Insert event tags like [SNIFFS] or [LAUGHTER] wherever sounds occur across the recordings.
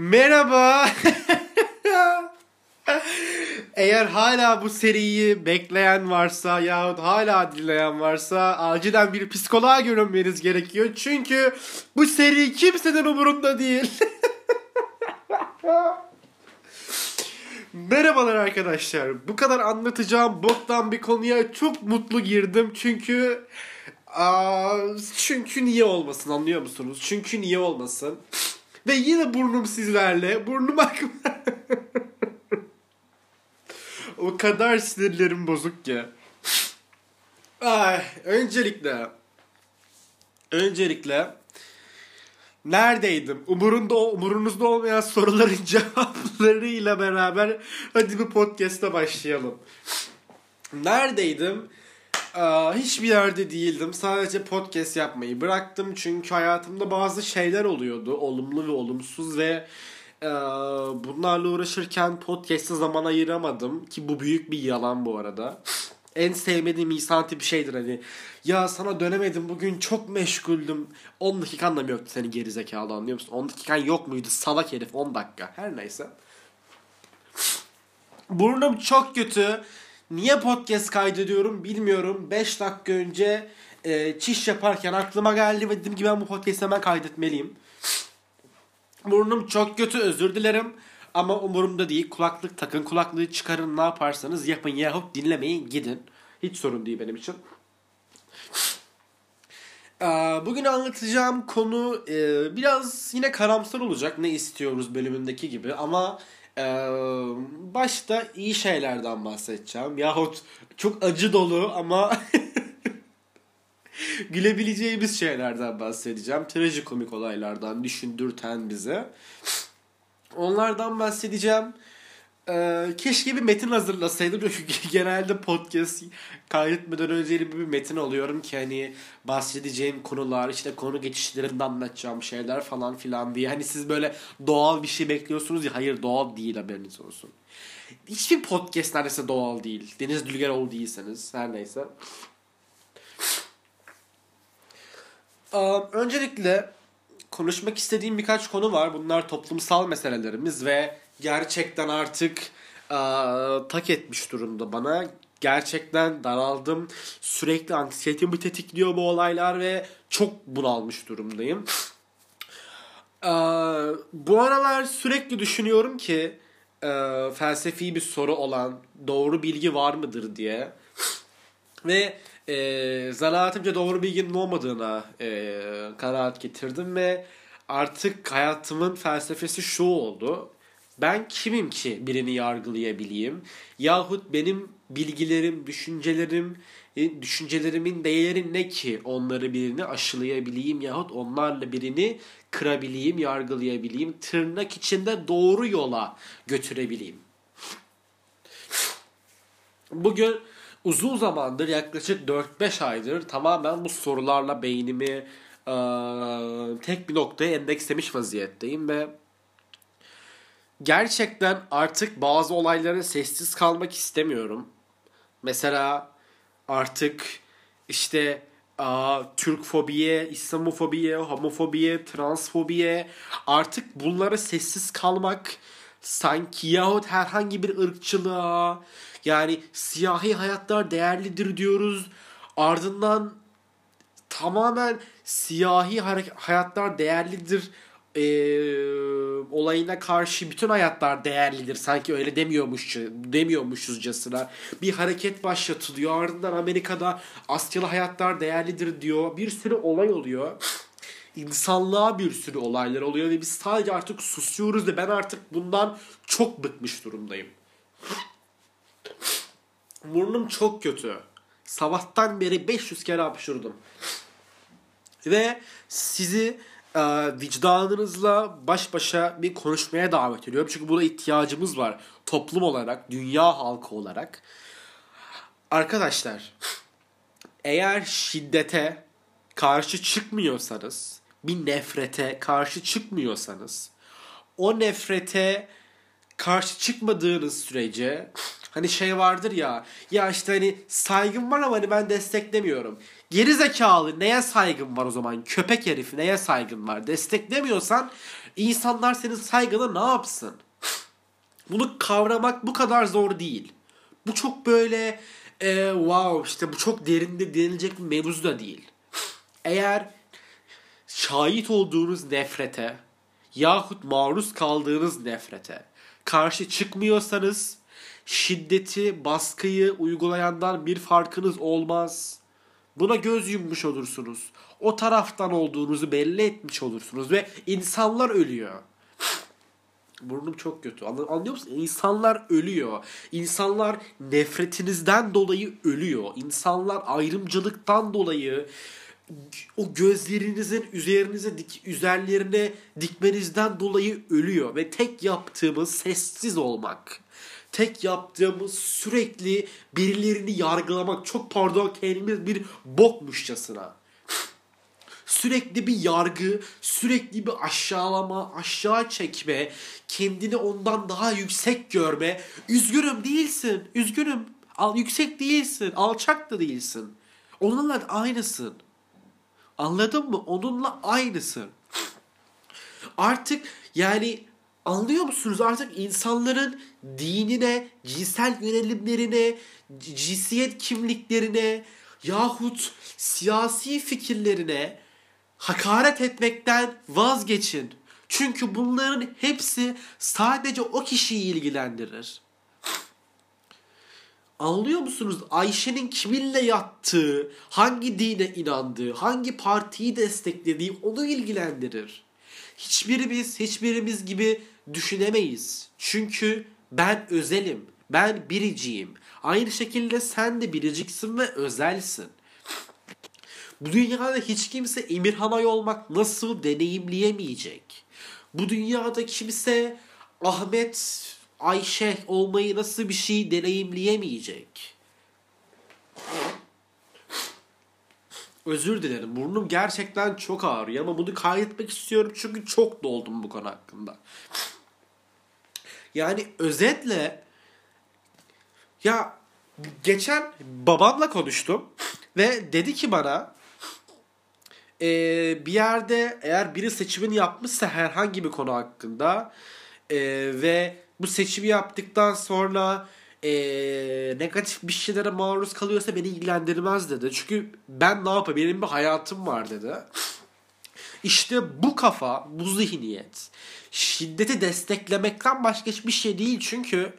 Merhaba. Eğer hala bu seriyi bekleyen varsa yahut hala dinleyen varsa acilen bir psikoloğa görünmeniz gerekiyor. Çünkü bu seri kimsenin umurunda değil. Merhabalar arkadaşlar. Bu kadar anlatacağım boktan bir konuya çok mutlu girdim. Çünkü aa, çünkü niye olmasın anlıyor musunuz? Çünkü niye olmasın? Ve yine burnum sizlerle. Burnum akma. [LAUGHS] o kadar sinirlerim bozuk ki. Ay, öncelikle öncelikle neredeydim? Umurunda umurunuzda olmayan soruların [LAUGHS] cevaplarıyla beraber hadi bir podcast'a başlayalım. Neredeydim? Hiçbir yerde değildim. Sadece podcast yapmayı bıraktım. Çünkü hayatımda bazı şeyler oluyordu. Olumlu ve olumsuz ve bunlarla uğraşırken podcast'a zaman ayıramadım. Ki bu büyük bir yalan bu arada. En sevmediğim insan tipi şeydir hani. Ya sana dönemedim bugün çok meşguldüm. 10 dakikan da mı yoktu seni gerizekalı anlıyor musun? 10 dakikan yok muydu salak herif 10 dakika. Her neyse. Burnum çok kötü. Niye podcast kaydediyorum bilmiyorum. 5 dakika önce e, çiş yaparken aklıma geldi ve dedim ki ben bu podcast'i hemen kaydetmeliyim. Burnum çok kötü özür dilerim. Ama umurumda değil. Kulaklık takın, kulaklığı çıkarın ne yaparsanız yapın yahut dinlemeyin gidin. Hiç sorun değil benim için. Ee, Bugün anlatacağım konu e, biraz yine karamsar olacak. Ne istiyoruz bölümündeki gibi ama e, başta iyi şeylerden bahsedeceğim. Yahut çok acı dolu ama [LAUGHS] gülebileceğimiz şeylerden bahsedeceğim. Trajikomik olaylardan düşündürten bize. Onlardan bahsedeceğim. Ee, keşke bir metin hazırlasaydım çünkü [LAUGHS] genelde podcast kaydetmeden önce bir metin alıyorum ki hani bahsedeceğim konular işte konu geçişlerinde anlatacağım şeyler falan filan diye hani siz böyle doğal bir şey bekliyorsunuz ya hayır doğal değil haberiniz olsun. Hiçbir podcast neredeyse doğal değil. Deniz Dülgeroğlu değilseniz her neyse. Ee, öncelikle konuşmak istediğim birkaç konu var. Bunlar toplumsal meselelerimiz ve gerçekten artık e, tak etmiş durumda bana. Gerçekten daraldım. Sürekli anksiyetemi tetikliyor bu olaylar ve çok bunalmış durumdayım. E, bu aralar sürekli düşünüyorum ki e, felsefi bir soru olan doğru bilgi var mıdır diye. Ve e, zanaatimce doğru bilginin olmadığına e, kanaat getirdim ve artık hayatımın felsefesi şu oldu. Ben kimim ki birini yargılayabileyim? Yahut benim bilgilerim, düşüncelerim, e, düşüncelerimin değeri ne ki onları birini aşılayabileyim yahut onlarla birini kırabileyim, yargılayabileyim, tırnak içinde doğru yola götürebileyim. Bugün uzun zamandır yaklaşık 4-5 aydır tamamen bu sorularla beynimi e, tek bir noktaya endekslemiş vaziyetteyim ve gerçekten artık bazı olaylara sessiz kalmak istemiyorum. Mesela artık işte Türk fobiye, İslamofobiye, homofobiye, transfobiye artık bunlara sessiz kalmak sanki yahut herhangi bir ırkçılığa yani siyahi hayatlar değerlidir diyoruz. Ardından tamamen siyahi hayatlar değerlidir e, olayına karşı bütün hayatlar değerlidir. Sanki öyle demiyormuş demiyormuşuzcasına. Bir hareket başlatılıyor. Ardından Amerika'da Asyalı hayatlar değerlidir diyor. Bir sürü olay oluyor. İnsanlığa bir sürü olaylar oluyor ve biz sadece artık susuyoruz ve ben artık bundan çok bıkmış durumdayım. Burnum çok kötü. Sabahtan beri 500 kere hapşurdum. Ve sizi e, vicdanınızla baş başa bir konuşmaya davet ediyorum. Çünkü buna ihtiyacımız var. Toplum olarak, dünya halkı olarak. Arkadaşlar, eğer şiddete karşı çıkmıyorsanız, bir nefrete karşı çıkmıyorsanız, o nefrete karşı çıkmadığınız sürece Hani şey vardır ya. Ya işte hani saygım var ama hani ben desteklemiyorum. Geri zekalı neye saygın var o zaman? Köpek herif neye saygın var? Desteklemiyorsan insanlar senin saygını ne yapsın? Bunu kavramak bu kadar zor değil. Bu çok böyle e, wow işte bu çok derinde denilecek bir mevzu da değil. Eğer şahit olduğunuz nefrete yahut maruz kaldığınız nefrete karşı çıkmıyorsanız şiddeti, baskıyı uygulayandan bir farkınız olmaz. Buna göz yummuş olursunuz. O taraftan olduğunuzu belli etmiş olursunuz ve insanlar ölüyor. Burnum çok kötü. Anlıyor musun? İnsanlar ölüyor. İnsanlar nefretinizden dolayı ölüyor. İnsanlar ayrımcılıktan dolayı o gözlerinizin üzerinize dik, üzerlerine dikmenizden dolayı ölüyor ve tek yaptığımız sessiz olmak. Tek yaptığımız sürekli birilerini yargılamak. Çok pardon kendimiz bir bokmuşçasına. Sürekli bir yargı, sürekli bir aşağılama, aşağı çekme, kendini ondan daha yüksek görme. Üzgünüm değilsin, üzgünüm. Al, yüksek değilsin, alçak da değilsin. Onunla aynısın. Anladın mı? Onunla aynısın. Artık yani anlıyor musunuz? Artık insanların dinine, cinsel yönelimlerine, cinsiyet kimliklerine yahut siyasi fikirlerine hakaret etmekten vazgeçin. Çünkü bunların hepsi sadece o kişiyi ilgilendirir. Anlıyor musunuz? Ayşe'nin kiminle yattığı, hangi dine inandığı, hangi partiyi desteklediği onu ilgilendirir. Hiçbirimiz, hiçbirimiz gibi düşünemeyiz. Çünkü ben özelim, ben biriciyim. Aynı şekilde sen de biriciksin ve özelsin. Bu dünyada hiç kimse Emirhanay olmak nasıl deneyimleyemeyecek. Bu dünyada kimse Ahmet Ayşe olmayı nasıl bir şey deneyimleyemeyecek. Özür dilerim. Burnum gerçekten çok ağrıyor ama bunu kaydetmek istiyorum çünkü çok doldum bu konu hakkında. Yani özetle ya geçen babamla konuştum ve dedi ki bana e, bir yerde eğer biri seçimini yapmışsa herhangi bir konu hakkında e, ve bu seçimi yaptıktan sonra e, negatif bir şeylere maruz kalıyorsa beni ilgilendirmez dedi. Çünkü ben ne yapayım benim bir hayatım var dedi. İşte bu kafa, bu zihniyet şiddeti desteklemekten başka hiçbir şey değil çünkü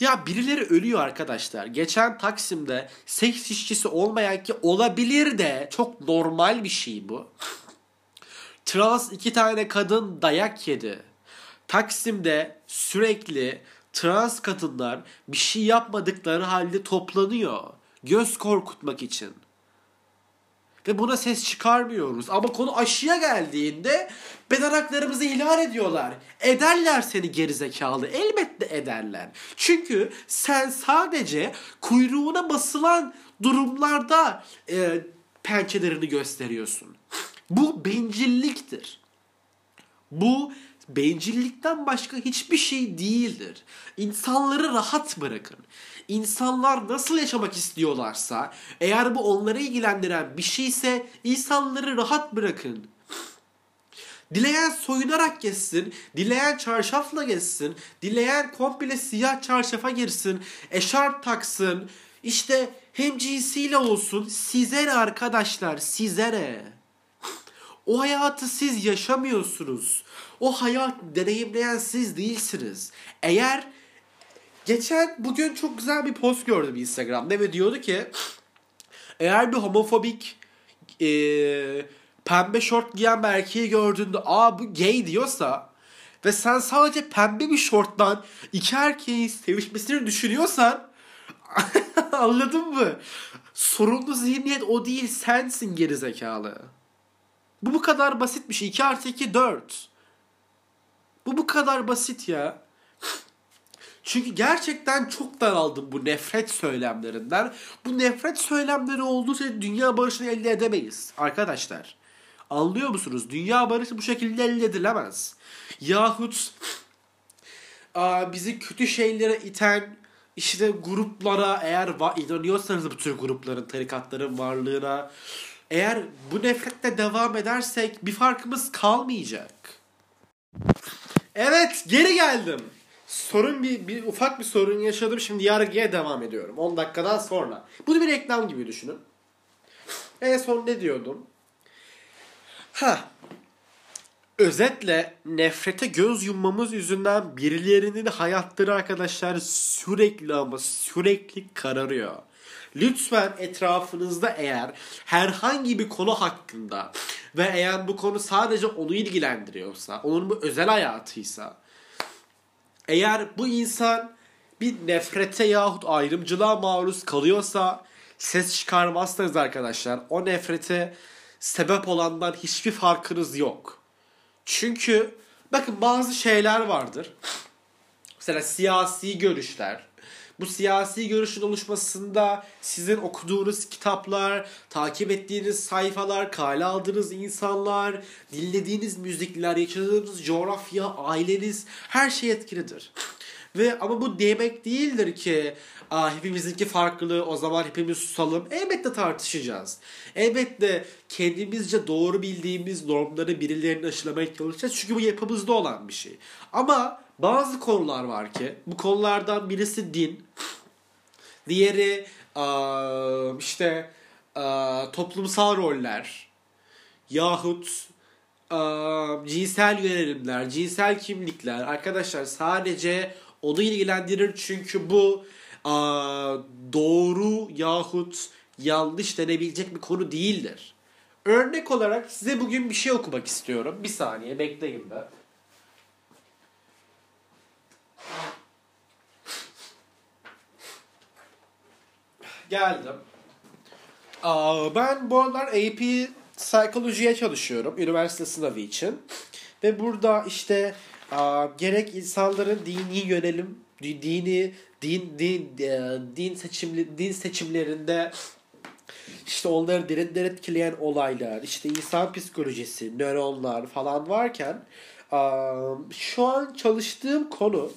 ya birileri ölüyor arkadaşlar. Geçen Taksim'de seks işçisi olmayan ki olabilir de çok normal bir şey bu. Trans iki tane kadın dayak yedi. Taksim'de sürekli trans kadınlar bir şey yapmadıkları halde toplanıyor. Göz korkutmak için. Ve buna ses çıkarmıyoruz. Ama konu aşıya geldiğinde beden haklarımızı ihlal ediyorlar. Ederler seni gerizekalı. Elbette ederler. Çünkü sen sadece kuyruğuna basılan durumlarda e, pençelerini gösteriyorsun. Bu bencilliktir. Bu bencillikten başka hiçbir şey değildir. İnsanları rahat bırakın. İnsanlar nasıl yaşamak istiyorlarsa, eğer bu onları ilgilendiren bir şeyse insanları rahat bırakın. Dileyen soyunarak geçsin, dileyen çarşafla geçsin, dileyen komple siyah çarşafa girsin, eşarp taksın, işte hem cinsiyle olsun. Size ne arkadaşlar, size ne? O hayatı siz yaşamıyorsunuz. O hayat deneyimleyen siz değilsiniz. Eğer geçen bugün çok güzel bir post gördüm Instagram'da ve diyordu ki eğer bir homofobik e, pembe şort giyen bir erkeği gördüğünde aa bu gay diyorsa ve sen sadece pembe bir şorttan iki erkeğin sevişmesini düşünüyorsan [LAUGHS] anladın mı? Sorunlu zihniyet o değil sensin gerizekalı. Bu bu kadar basit bir şey. 2 artı 2 4. Bu bu kadar basit ya. Çünkü gerçekten çok daraldım bu nefret söylemlerinden. Bu nefret söylemleri olduğu sürece dünya barışını elde edemeyiz arkadaşlar. Anlıyor musunuz? Dünya barışı bu şekilde elde edilemez. Yahut bizi kötü şeylere iten işte gruplara eğer inanıyorsanız bu tür grupların, tarikatların varlığına eğer bu nefretle devam edersek bir farkımız kalmayacak. Evet geri geldim. Sorun bir, bir ufak bir sorun yaşadım. Şimdi yargıya devam ediyorum. 10 dakikadan sonra. Bunu bir reklam gibi düşünün. En son ne diyordum? Ha. Özetle nefrete göz yummamız yüzünden birilerinin hayatları arkadaşlar sürekli ama sürekli kararıyor. Lütfen etrafınızda eğer herhangi bir konu hakkında ve eğer bu konu sadece onu ilgilendiriyorsa, onun bu özel hayatıysa, eğer bu insan bir nefrete yahut ayrımcılığa maruz kalıyorsa ses çıkarmazsanız arkadaşlar o nefrete sebep olandan hiçbir farkınız yok. Çünkü bakın bazı şeyler vardır. Mesela siyasi görüşler. Bu siyasi görüşün oluşmasında sizin okuduğunuz kitaplar, takip ettiğiniz sayfalar, kale aldığınız insanlar, dinlediğiniz müzikler, yaşadığınız coğrafya, aileniz her şey etkilidir. Ve ama bu demek değildir ki Aa, hepimizinki farklı o zaman hepimiz susalım. Elbette tartışacağız. Elbette kendimizce doğru bildiğimiz normları birilerine aşılamaya çalışacağız. Çünkü bu yapımızda olan bir şey. Ama bazı konular var ki bu konulardan birisi din. Diğeri işte toplumsal roller yahut cinsel yönelimler, cinsel kimlikler arkadaşlar sadece onu ilgilendirir çünkü bu doğru yahut yanlış denebilecek bir konu değildir. Örnek olarak size bugün bir şey okumak istiyorum. Bir saniye bekleyin ben. Geldim. Ben bu aralar AP psikolojiye çalışıyorum. Üniversite sınavı için. Ve burada işte gerek insanların dini yönelim, dini din din e, din seçimli din seçimlerinde işte onları derinden etkileyen olaylar, işte insan psikolojisi, nöronlar falan varken şu an çalıştığım konu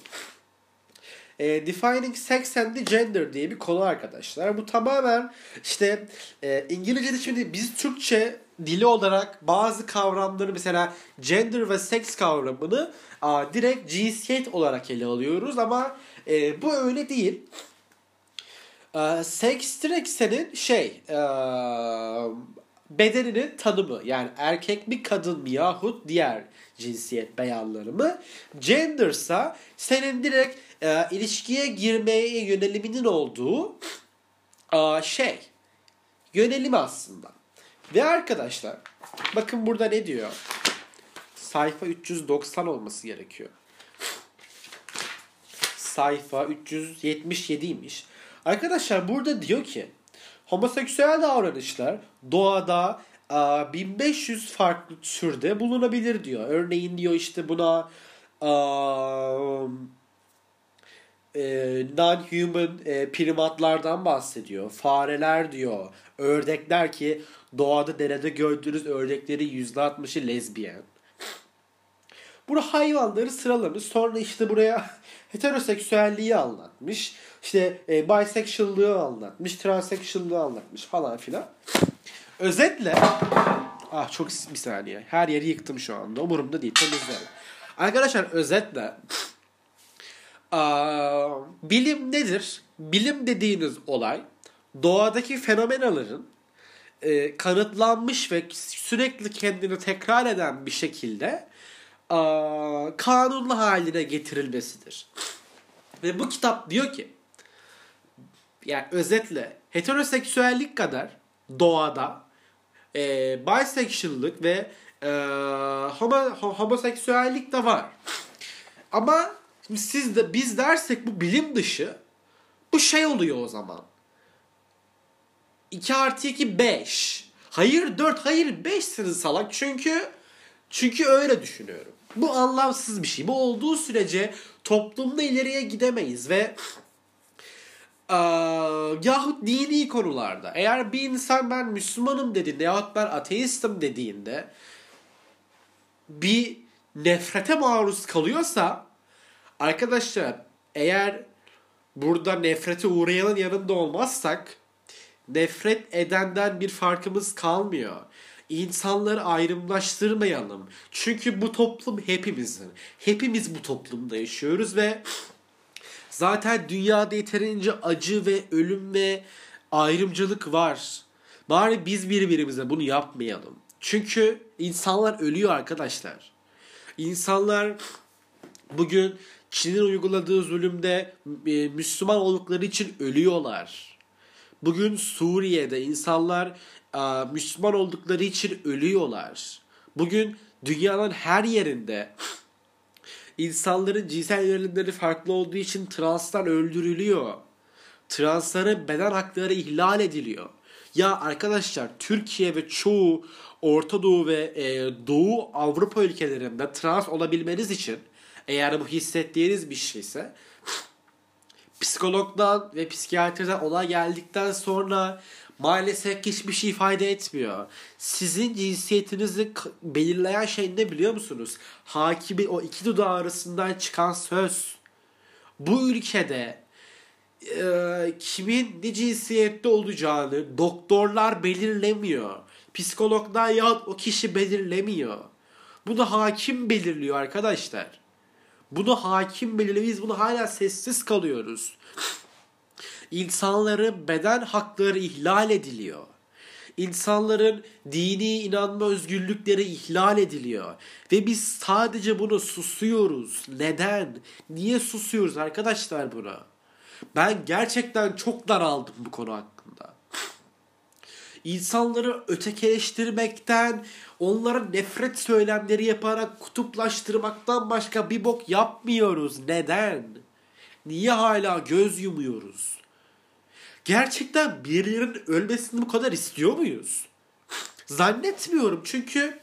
e, Defining Sex and the Gender diye bir konu arkadaşlar. Bu tamamen işte e, İngilizce'de şimdi biz Türkçe dili olarak bazı kavramları mesela gender ve sex kavramını a, direkt cinsiyet olarak ele alıyoruz ama e, bu öyle değil. E, sex direkt senin şey e, bedeninin tanımı yani erkek mi kadın mı yahut diğer cinsiyet beyanları mı? Gendersa senin direkt e, ilişkiye girmeye yöneliminin olduğu e, şey yönelim aslında. Ve arkadaşlar bakın burada ne diyor? Sayfa 390 olması gerekiyor. Sayfa 377'ymiş. Arkadaşlar burada diyor ki homoseksüel davranışlar doğada 1500 farklı türde bulunabilir diyor. Örneğin diyor işte buna e, non-human e, primatlardan bahsediyor. Fareler diyor. Ördekler ki doğada derede gördüğünüz ördekleri %60'ı lezbiyen. Burada hayvanları sıralamış. Sonra işte buraya heteroseksüelliği anlatmış. İşte e, bisexual'lığı anlatmış. Transsexual'lığı anlatmış falan filan. Özetle ah çok bir saniye. Her yeri yıktım şu anda. Umurumda değil. Temizlerim. Arkadaşlar özetle aa, bilim nedir? Bilim dediğiniz olay doğadaki fenomenaların e, kanıtlanmış ve sürekli kendini tekrar eden bir şekilde a, kanunlu haline getirilmesidir. Ve bu kitap diyor ki yani özetle heteroseksüellik kadar doğada e, bisexuallık ve e, homo, homoseksüellik de var. Ama siz de biz dersek bu bilim dışı bu şey oluyor o zaman. 2 artı 2 5. Hayır 4 hayır 5'siniz salak. Çünkü çünkü öyle düşünüyorum. Bu anlamsız bir şey. Bu olduğu sürece toplumda ileriye gidemeyiz ve ee, yahut dini konularda eğer bir insan ben Müslümanım dediğinde yahut ben ateistim dediğinde bir nefrete maruz kalıyorsa arkadaşlar eğer burada nefrete uğrayanın yanında olmazsak nefret edenden bir farkımız kalmıyor. İnsanları ayrımlaştırmayalım. Çünkü bu toplum hepimizin. Hepimiz bu toplumda yaşıyoruz ve zaten dünyada yeterince acı ve ölüm ve ayrımcılık var. Bari biz birbirimize bunu yapmayalım. Çünkü insanlar ölüyor arkadaşlar. İnsanlar bugün Çin'in uyguladığı zulümde e, Müslüman oldukları için ölüyorlar. Bugün Suriye'de insanlar Müslüman oldukları için ölüyorlar. Bugün dünyanın her yerinde insanların cinsel yönelimleri farklı olduğu için translar öldürülüyor. Transların beden hakları ihlal ediliyor. Ya arkadaşlar Türkiye ve çoğu Orta Doğu ve e, Doğu Avrupa ülkelerinde trans olabilmeniz için eğer bu hissettiğiniz bir şeyse psikologdan ve psikiyatriden olay geldikten sonra maalesef hiçbir şey ifade etmiyor. Sizin cinsiyetinizi belirleyen şey ne biliyor musunuz? Hakimin o iki dudağı arasından çıkan söz. Bu ülkede e, kimin ne cinsiyette olacağını doktorlar belirlemiyor. Psikologlar ya o kişi belirlemiyor. Bunu hakim belirliyor arkadaşlar. Bunu hakim belirliyor. Biz bunu hala sessiz kalıyoruz. İnsanların beden hakları ihlal ediliyor. İnsanların dini inanma özgürlükleri ihlal ediliyor. Ve biz sadece bunu susuyoruz. Neden? Niye susuyoruz arkadaşlar buna? Ben gerçekten çok daraldım bu konu hakkında. İnsanları ötekileştirmekten, onlara nefret söylemleri yaparak kutuplaştırmaktan başka bir bok yapmıyoruz. Neden? Niye hala göz yumuyoruz? Gerçekten birilerinin ölmesini bu kadar istiyor muyuz? Zannetmiyorum çünkü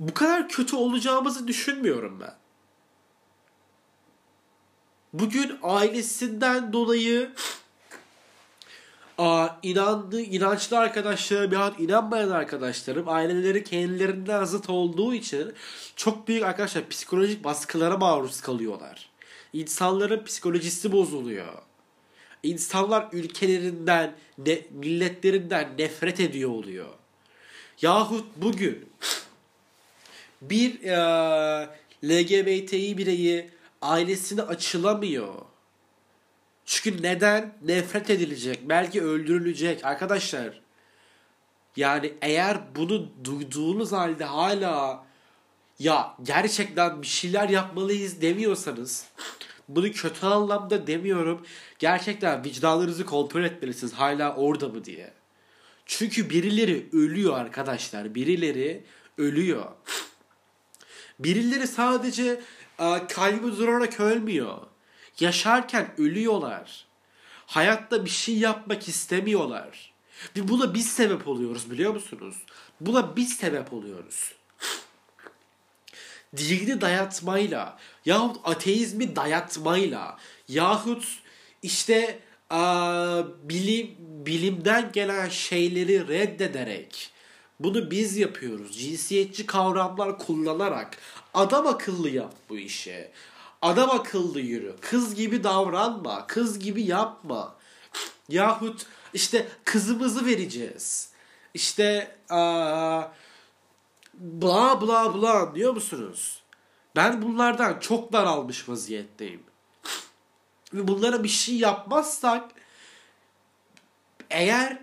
bu kadar kötü olacağımızı düşünmüyorum ben. Bugün ailesinden dolayı Aa, inandığı, inançlı arkadaşlarım ya inanmayan arkadaşlarım aileleri kendilerinden zıt olduğu için çok büyük arkadaşlar psikolojik baskılara maruz kalıyorlar. İnsanların psikolojisi bozuluyor. İnsanlar ülkelerinden, ne, milletlerinden nefret ediyor oluyor. Yahut bugün [SNIFFS] bir e, LGBTİ bireyi ailesine açılamıyor. Çünkü neden? Nefret edilecek. Belki öldürülecek. Arkadaşlar yani eğer bunu duyduğunuz halde hala ya gerçekten bir şeyler yapmalıyız demiyorsanız [SNIFFS] bunu kötü anlamda demiyorum. Gerçekten vicdanlarınızı kontrol etmelisiniz hala orada mı diye. Çünkü birileri ölüyor arkadaşlar. Birileri ölüyor. Birileri sadece kalbi durarak ölmüyor. Yaşarken ölüyorlar. Hayatta bir şey yapmak istemiyorlar. Ve buna biz sebep oluyoruz biliyor musunuz? Buna biz sebep oluyoruz. Dini dayatmayla yahut ateizmi dayatmayla yahut işte a, bilim bilimden gelen şeyleri reddederek bunu biz yapıyoruz. Cinsiyetçi kavramlar kullanarak adam akıllı yap bu işi. Adam akıllı yürü. Kız gibi davranma. Kız gibi yapma. Yahut işte kızımızı vereceğiz. İşte aa, bla bla bla diyor musunuz? Ben bunlardan çok daralmış vaziyetteyim. Ve bunlara bir şey yapmazsak eğer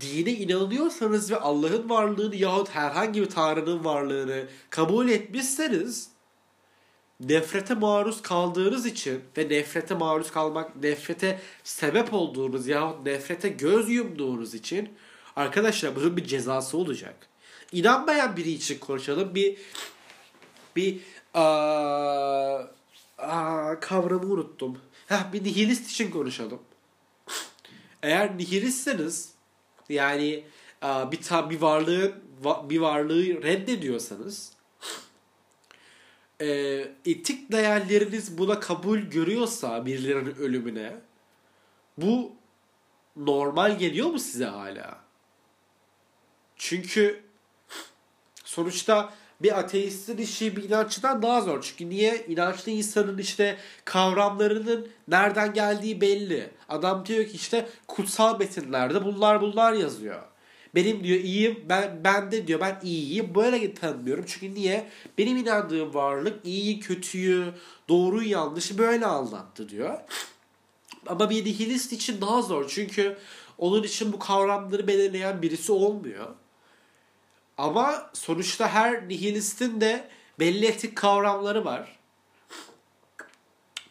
dine inanıyorsanız ve Allah'ın varlığını yahut herhangi bir tanrının varlığını kabul etmişseniz nefrete maruz kaldığınız için ve nefrete maruz kalmak, nefrete sebep olduğunuz yahut nefrete göz yumduğunuz için arkadaşlar bunun bir cezası olacak. İnanmayan biri için konuşalım. Bir bir aa, aa, kavramı unuttum. Heh, bir nihilist için konuşalım. Eğer nihilistseniz yani bir tam bir varlığı bir varlığı reddediyorsanız e, etik değerleriniz buna kabul görüyorsa birilerinin ölümüne bu normal geliyor mu size hala? Çünkü sonuçta bir ateistin işi bir inanççıdan daha zor. Çünkü niye? İnançlı insanın işte kavramlarının nereden geldiği belli. Adam diyor ki işte kutsal metinlerde bunlar bunlar yazıyor. Benim diyor iyiyim ben ben de diyor ben iyiyim böyle tanımlıyorum. Çünkü niye? Benim inandığım varlık iyiyi kötüyü doğruyu yanlışı böyle anlattı diyor. Ama bir nihilist için daha zor. Çünkü onun için bu kavramları belirleyen birisi olmuyor. Ama sonuçta her nihilistin de belli etik kavramları var.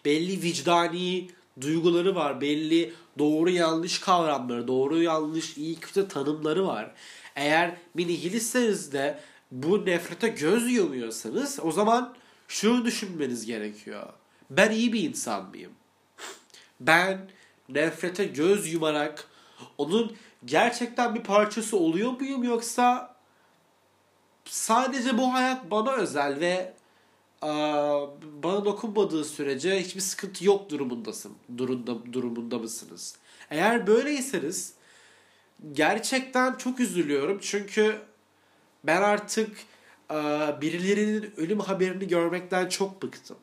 Belli vicdani duyguları var. Belli doğru yanlış kavramları, doğru yanlış iyi kötü tanımları var. Eğer bir nihilistseniz de bu nefrete göz yumuyorsanız o zaman şunu düşünmeniz gerekiyor. Ben iyi bir insan mıyım? Ben nefrete göz yumarak onun gerçekten bir parçası oluyor muyum yoksa sadece bu hayat bana özel ve bana dokunmadığı sürece hiçbir sıkıntı yok durumundasın. Durumda, durumunda mısınız? Eğer böyleyseniz gerçekten çok üzülüyorum. Çünkü ben artık birilerinin ölüm haberini görmekten çok bıktım.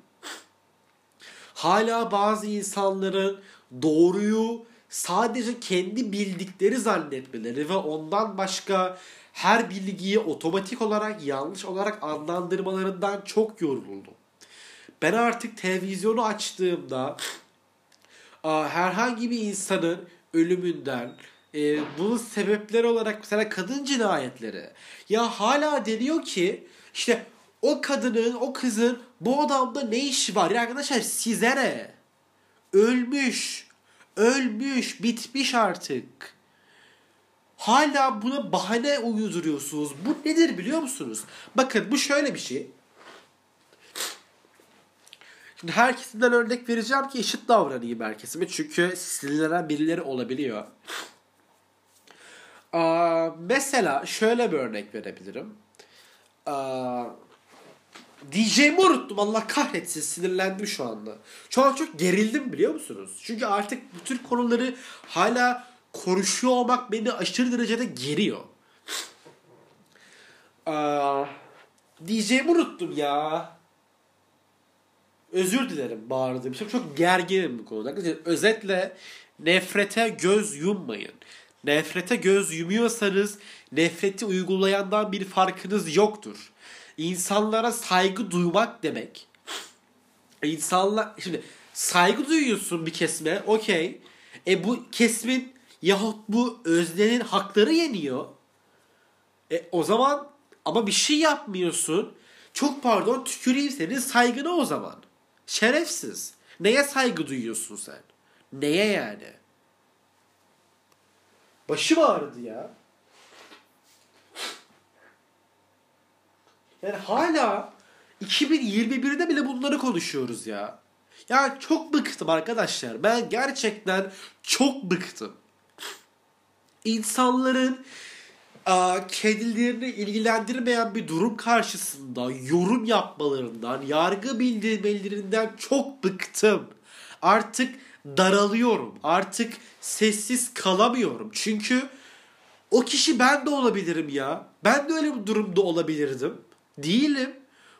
Hala bazı insanların doğruyu sadece kendi bildikleri zannetmeleri ve ondan başka her bilgiyi otomatik olarak yanlış olarak adlandırmalarından çok yoruldum. Ben artık televizyonu açtığımda herhangi bir insanın ölümünden, e, bunun sebepleri olarak mesela kadın cinayetleri. Ya hala deniyor ki işte o kadının, o kızın bu adamda ne işi var? Ya arkadaşlar size ne? Ölmüş. Ölmüş. Bitmiş artık. Hala buna bahane uyduruyorsunuz. Bu nedir biliyor musunuz? Bakın bu şöyle bir şey. Şimdi herkesinden örnek vereceğim ki eşit davranayım herkesime. Çünkü sinirlenen birileri olabiliyor. Aa, mesela şöyle bir örnek verebilirim. Aa, DJ'mi unuttum. Allah kahretsin sinirlendim şu anda. Şu an çok gerildim biliyor musunuz? Çünkü artık bu tür konuları hala konuşuyor olmak beni aşırı derecede geriyor. Aa, diyeceğimi unuttum ya. Özür dilerim bağırdığım için. Çok gerginim bu konuda. Özetle nefrete göz yummayın. Nefrete göz yumuyorsanız nefreti uygulayandan bir farkınız yoktur. İnsanlara saygı duymak demek. İnsanlar şimdi saygı duyuyorsun bir kesme okey. E bu kesmin Yahut bu öznenin hakları yeniyor. E, o zaman ama bir şey yapmıyorsun. Çok pardon tüküreyim senin saygına o zaman. Şerefsiz. Neye saygı duyuyorsun sen? Neye yani? Başım ağrıdı ya. Yani hala 2021'de bile bunları konuşuyoruz ya. Ya çok bıktım arkadaşlar. Ben gerçekten çok bıktım insanların kendilerini ilgilendirmeyen bir durum karşısında yorum yapmalarından, yargı bildirmelerinden çok bıktım. Artık daralıyorum. Artık sessiz kalamıyorum. Çünkü o kişi ben de olabilirim ya. Ben de öyle bir durumda olabilirdim. Değilim.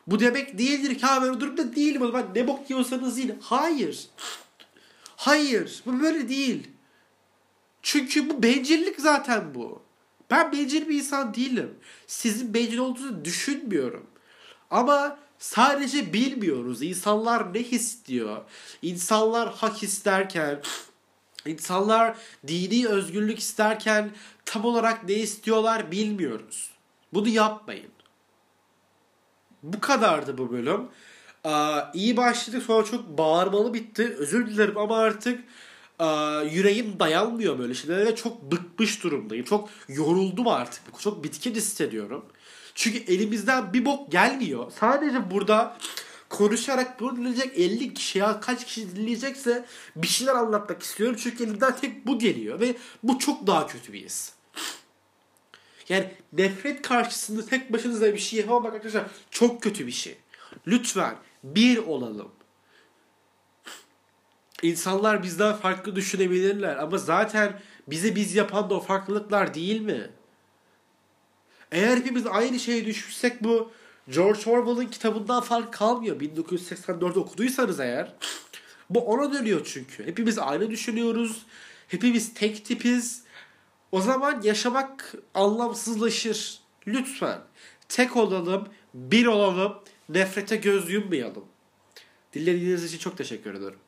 Bu demek değildir ki ben durumda değilim. Zaman ne bok yiyorsanız yiyin. Hayır. Hayır. Bu böyle değil. Çünkü bu bencillik zaten bu. Ben bencil bir insan değilim. Sizin bencil olduğunuzu düşünmüyorum. Ama sadece bilmiyoruz. İnsanlar ne istiyor? İnsanlar hak isterken, insanlar dini özgürlük isterken tam olarak ne istiyorlar bilmiyoruz. Bunu yapmayın. Bu kadardı bu bölüm. Ee, iyi başladık sonra çok bağırmalı bitti. Özür dilerim ama artık yüreğim dayanmıyor böyle şeylere çok bıkmış durumdayım. Çok yoruldum artık. Çok bitkin hissediyorum. Çünkü elimizden bir bok gelmiyor. Sadece burada konuşarak bunu dinleyecek 50 kişi ya kaç kişi dinleyecekse bir şeyler anlatmak istiyorum. Çünkü elimden tek bu geliyor ve bu çok daha kötü bir his. Yani nefret karşısında tek başınıza bir şey yapamamak arkadaşlar çok kötü bir şey. Lütfen bir olalım. İnsanlar bizden farklı düşünebilirler ama zaten bizi biz yapan da o farklılıklar değil mi? Eğer hepimiz aynı şeyi düşünsek bu George Orwell'ın kitabından fark kalmıyor. 1984 okuduysanız eğer. Bu ona dönüyor çünkü. Hepimiz aynı düşünüyoruz. Hepimiz tek tipiz. O zaman yaşamak anlamsızlaşır. Lütfen. Tek olalım, bir olalım, nefrete göz yummayalım. Dinlediğiniz için çok teşekkür ederim.